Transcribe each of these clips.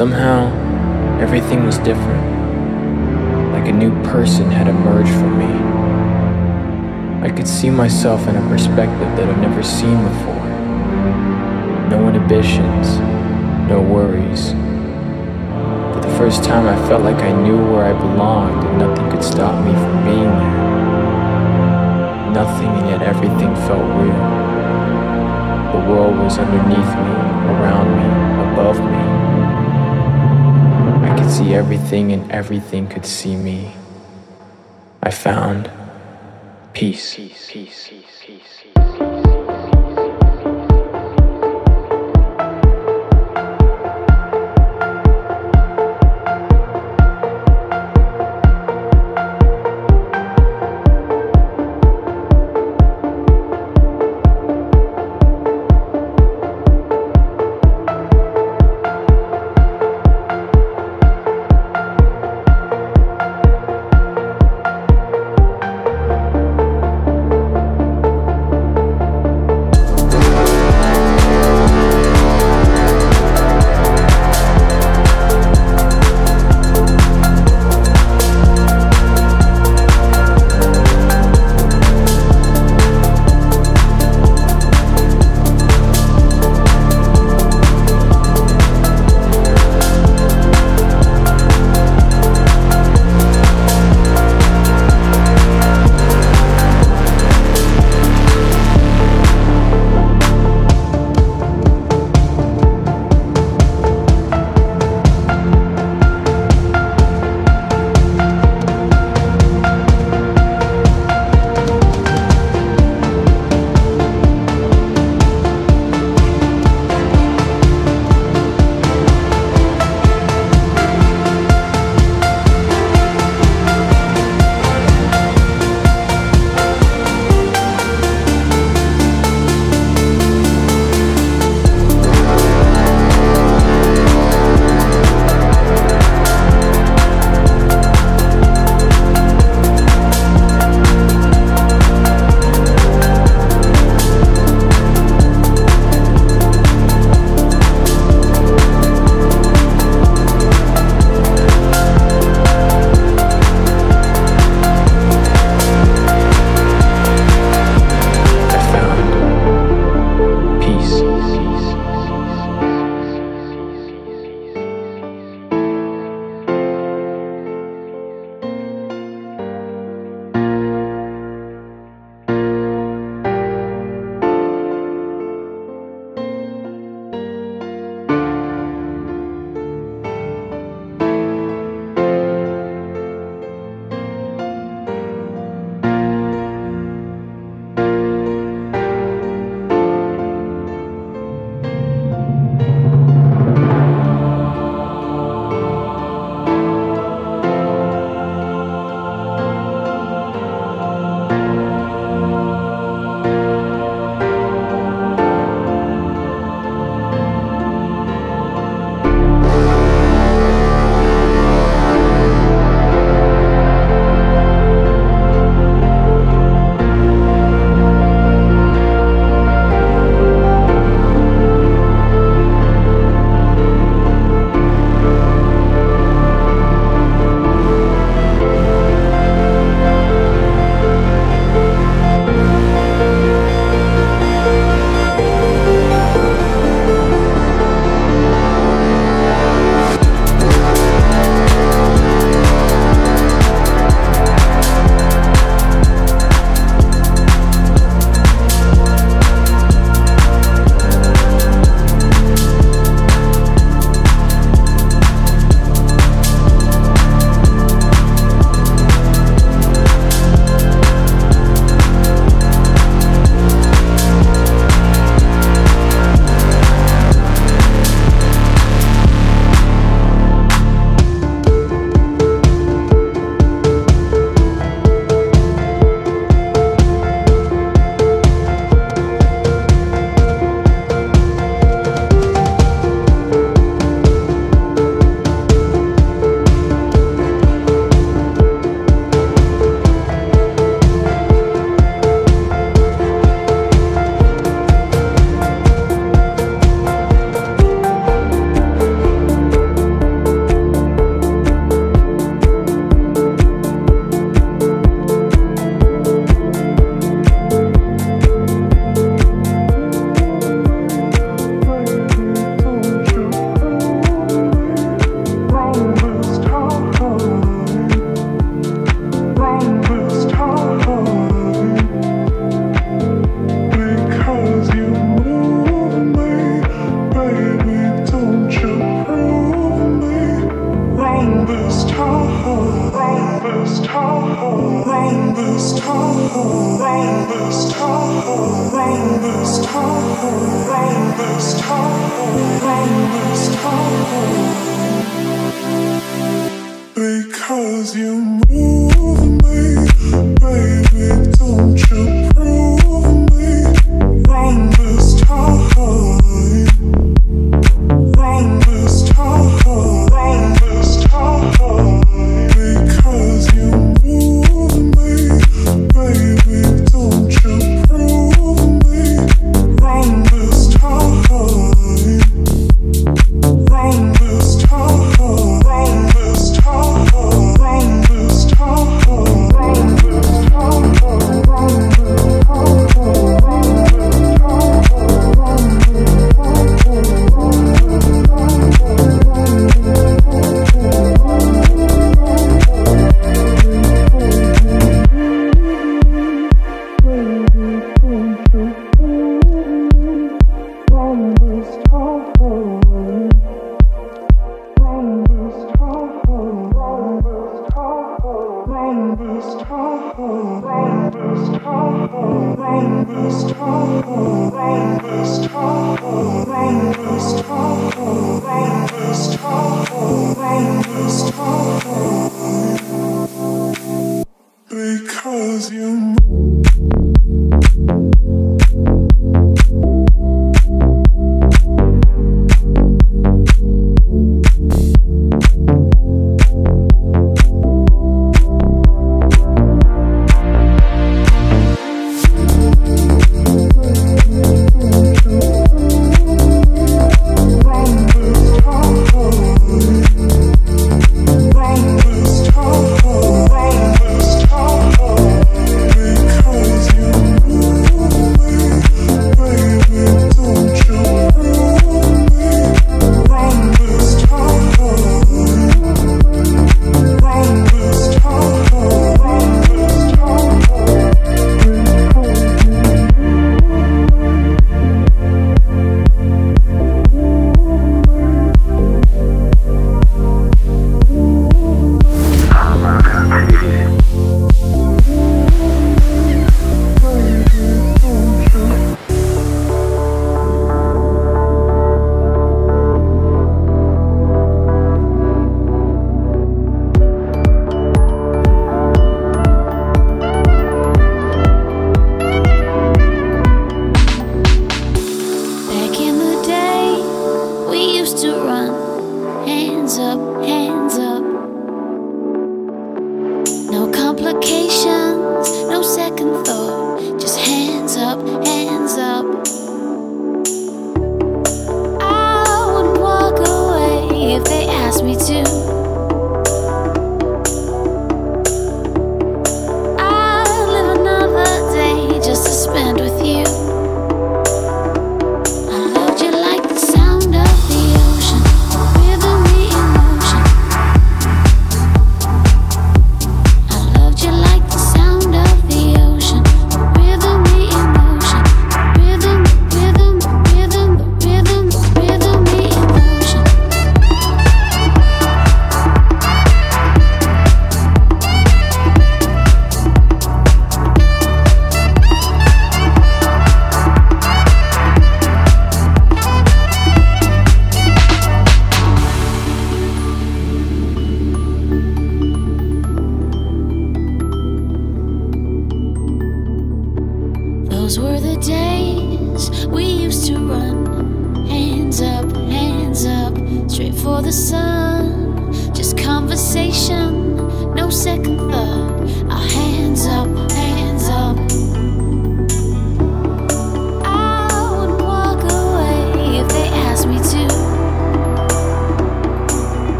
Somehow, everything was different. Like a new person had emerged from me. I could see myself in a perspective that I've never seen before. No inhibitions, no worries. For the first time, I felt like I knew where I belonged and nothing could stop me from being there. Nothing, and yet everything felt real. The world was underneath me, around me, above me see everything and everything could see me. I found peace. peace, peace, peace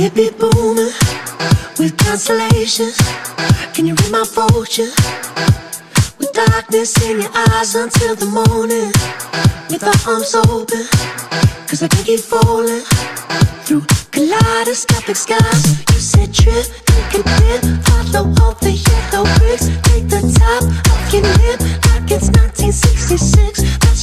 it be booming with constellations. Can you read my fortune? With darkness in your eyes until the morning. With our arms open, cause I can keep falling through kaleidoscopic skies. You said trip, take a dip, follow all the yellow bricks. Take the top off your lip like it's 1966.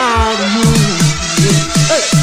how to move. Hey.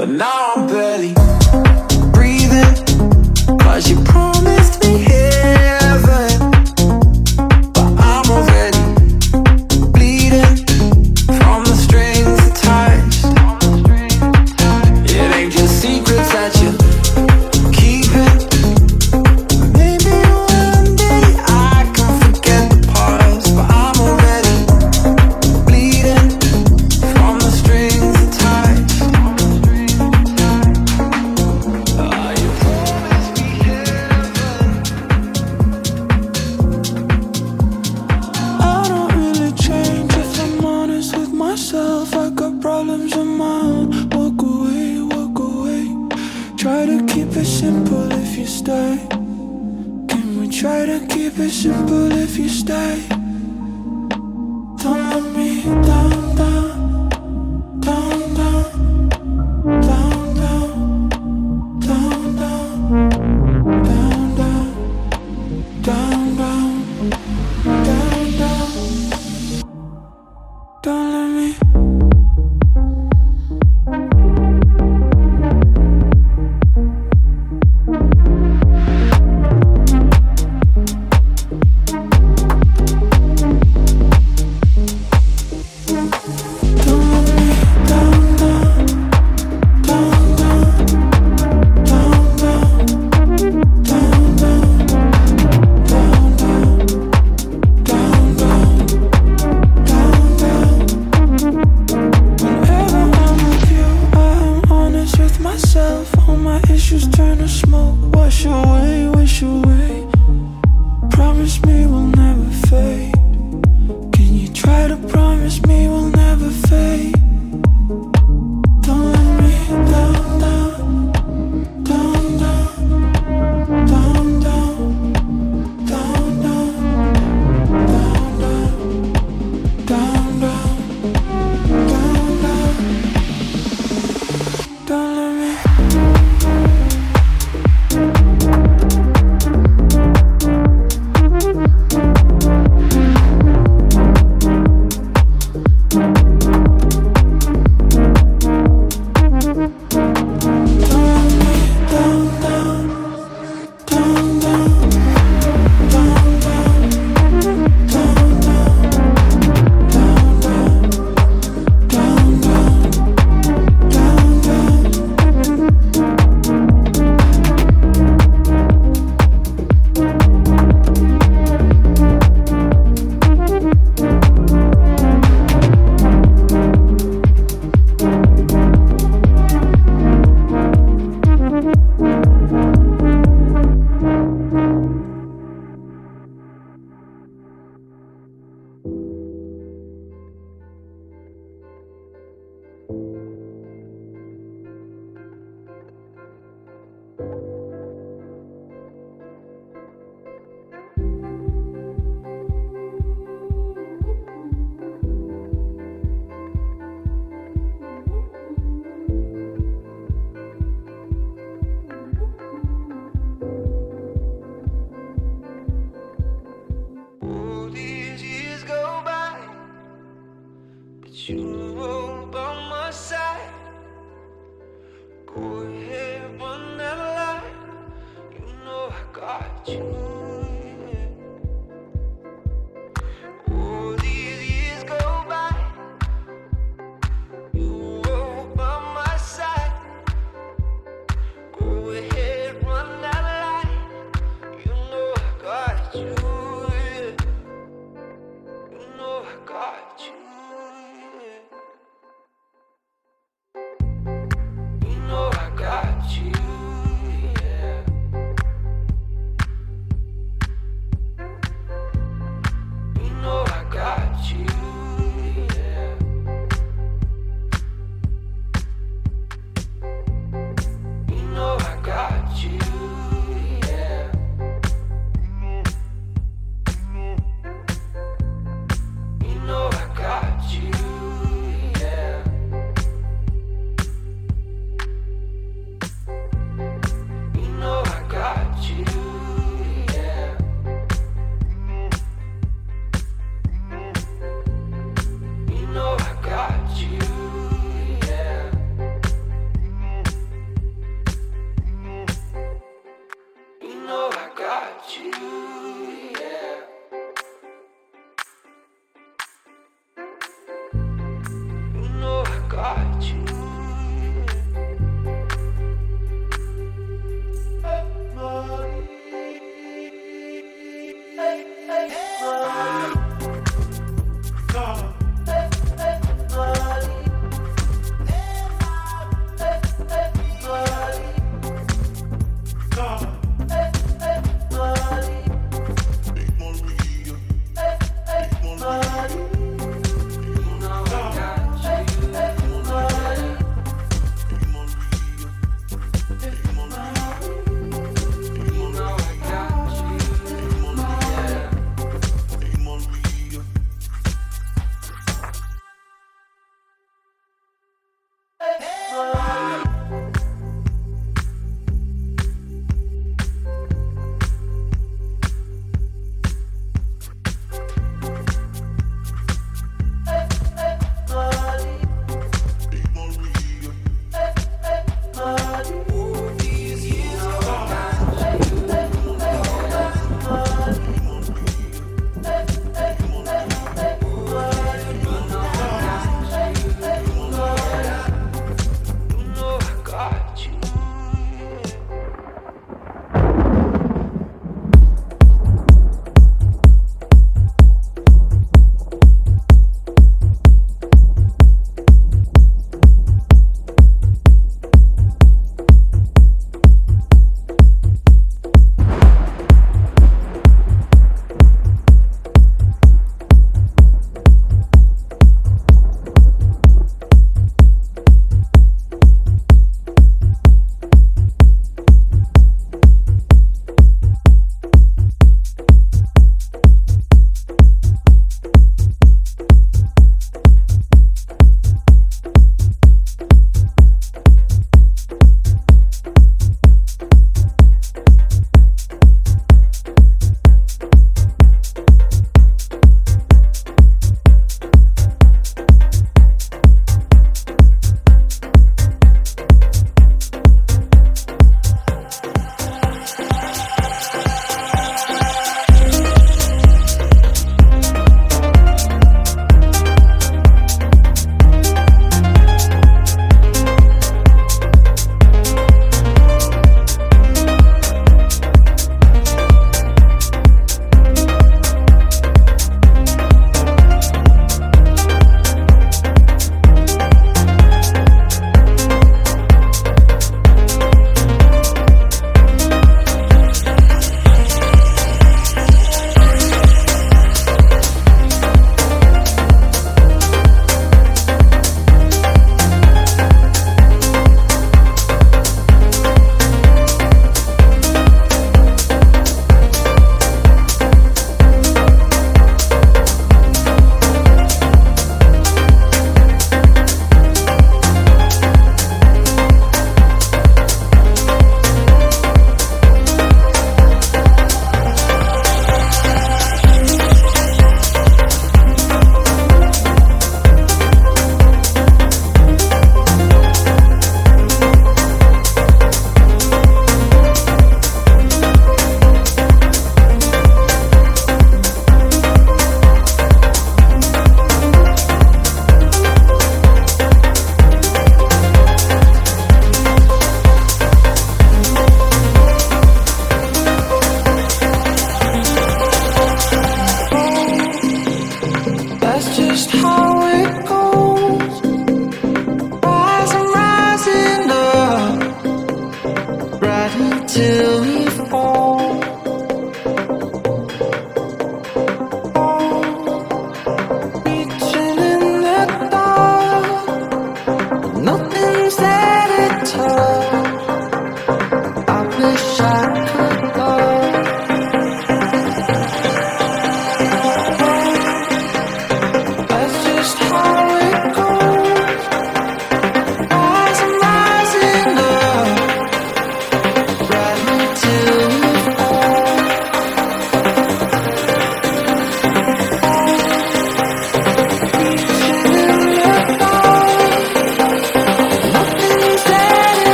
And now I'm barely breathing. Cause you promised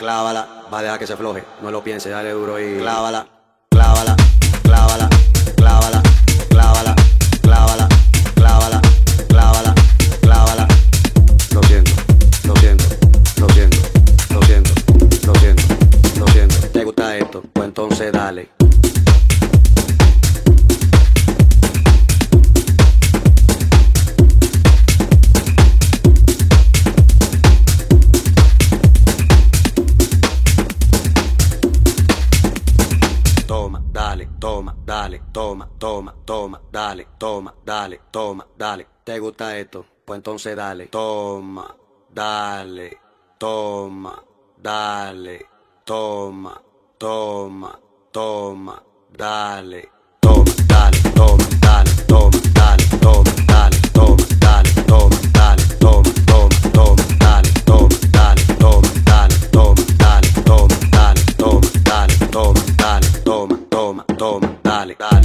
clávala. Va a dejar que se floje, no lo piense, dale duro y clávala, clávala, clávala, clávala, clávala, clávala, clávala, clávala, clávala. Lo siento, lo siento, lo siento, lo siento, lo siento, lo siento. ¿Te gusta esto? Pues entonces dale. Toma, toma, toma, dale, toma, dale, toma, dale. ¿Te gusta esto? Pues entonces dale. Toma, dale, toma, dale, toma, toma, toma, dale. Toma, dale, toma, dale, toma, dale, toma, dale, toma, dale, toma, dale, toma, toma, toma, dale, toma, dale, toma, dale, toma, dale, toma, dale, toma, dale, toma, dale, toma, toma, toma, dale, dale.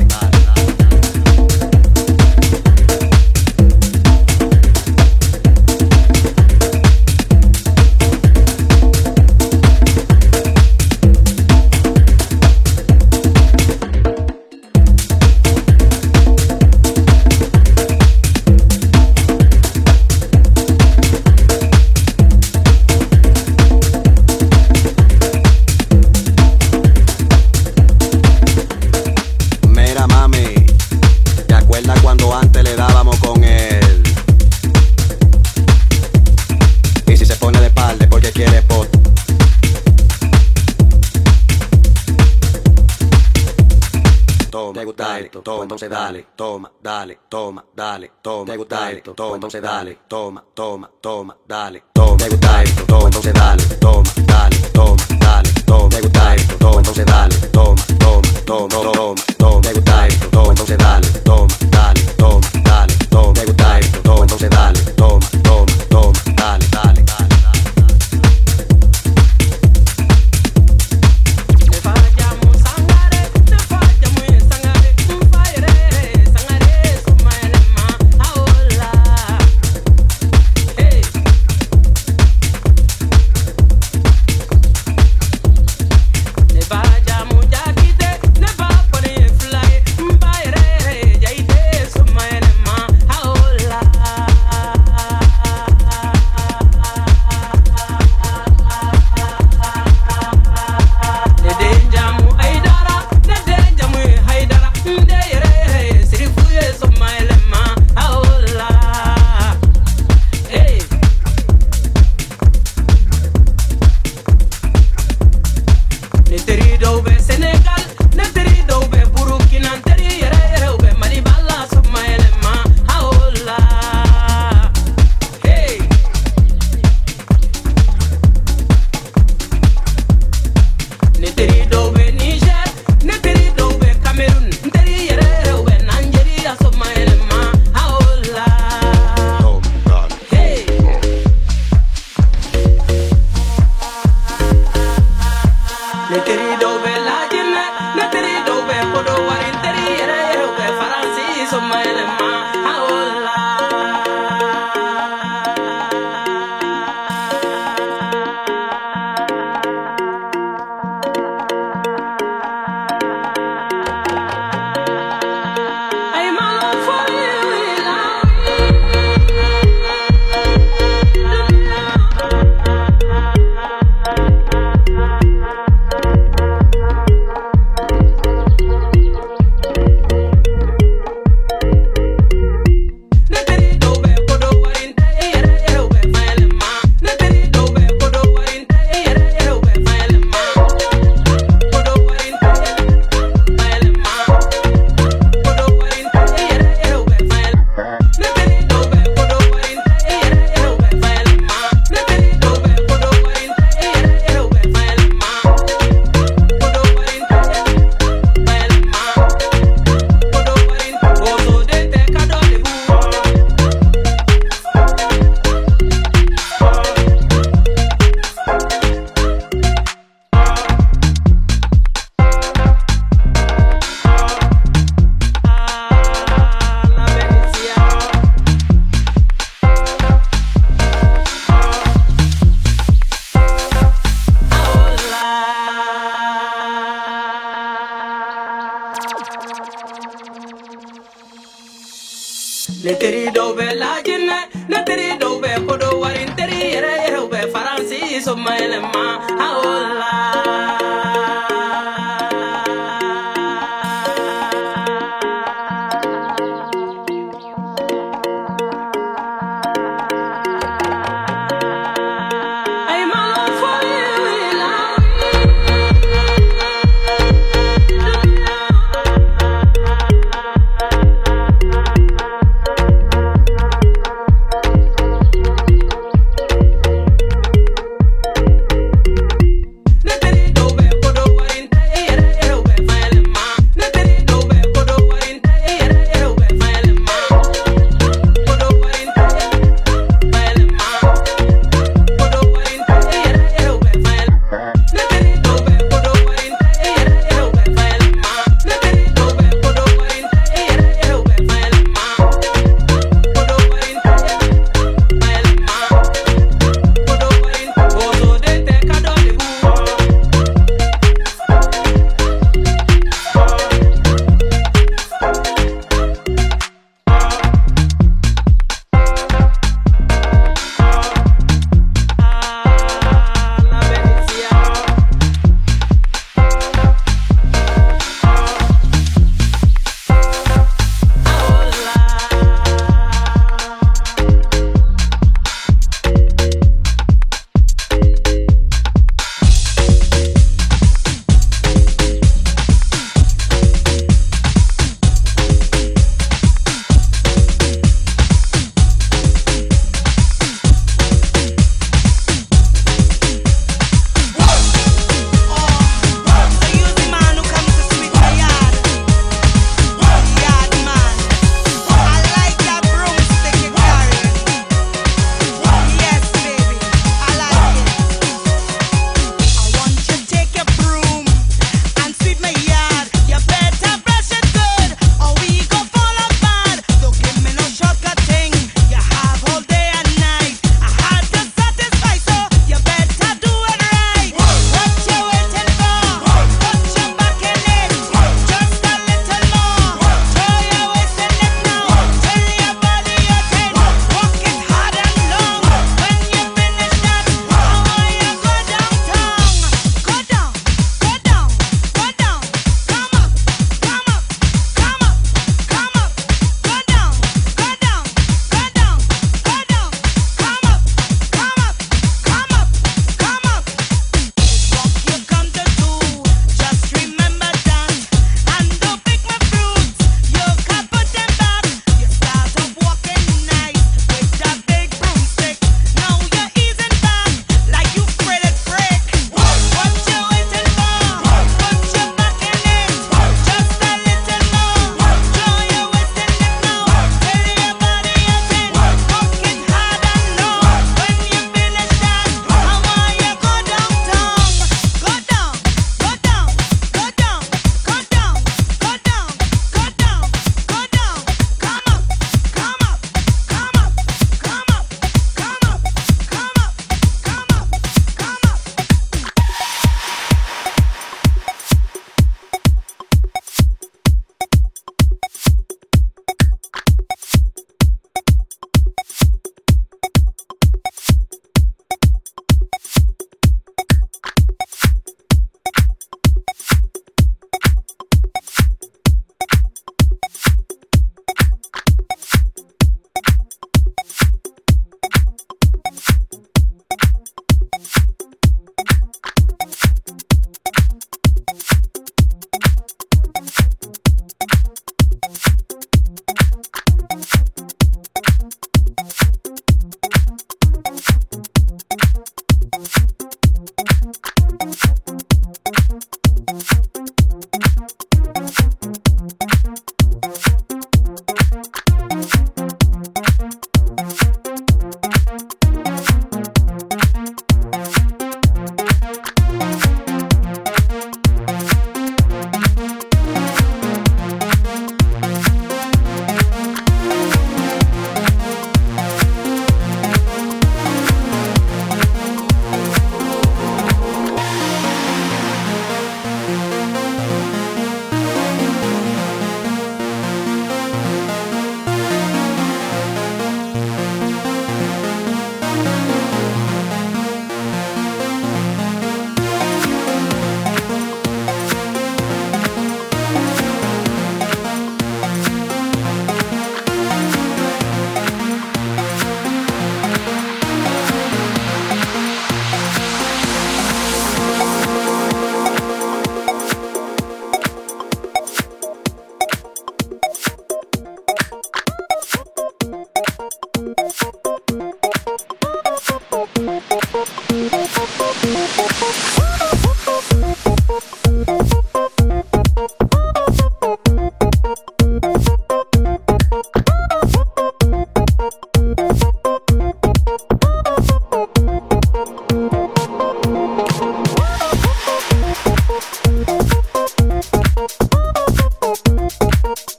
Entonces dale, toma, dale, toma, dale, toma, ¿te gusta esto? Toma, entonces dale, toma, toma, toma, dale, toma, ¿te gusta esto? Toma, entonces dale, toma, dale, toma, dale, toma, ¿te gusta esto? Toma, entonces dale, toma, toma, toma, toma, toma, ¿te gusta esto? Toma, entonces dale, toma, dale, toma, dale, toma, ¿te gusta esto? Toma, entonces dale, toma, toma, toma, dale, dale,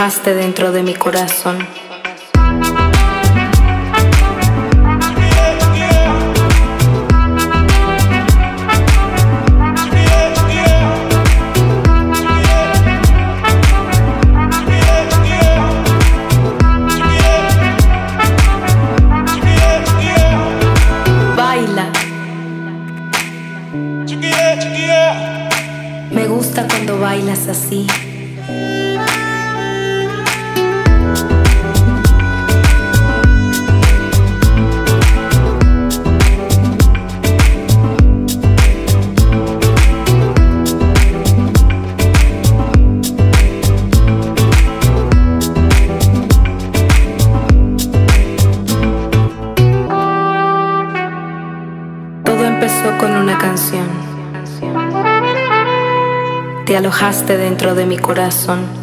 Dentro de mi corazón. De mi corazón.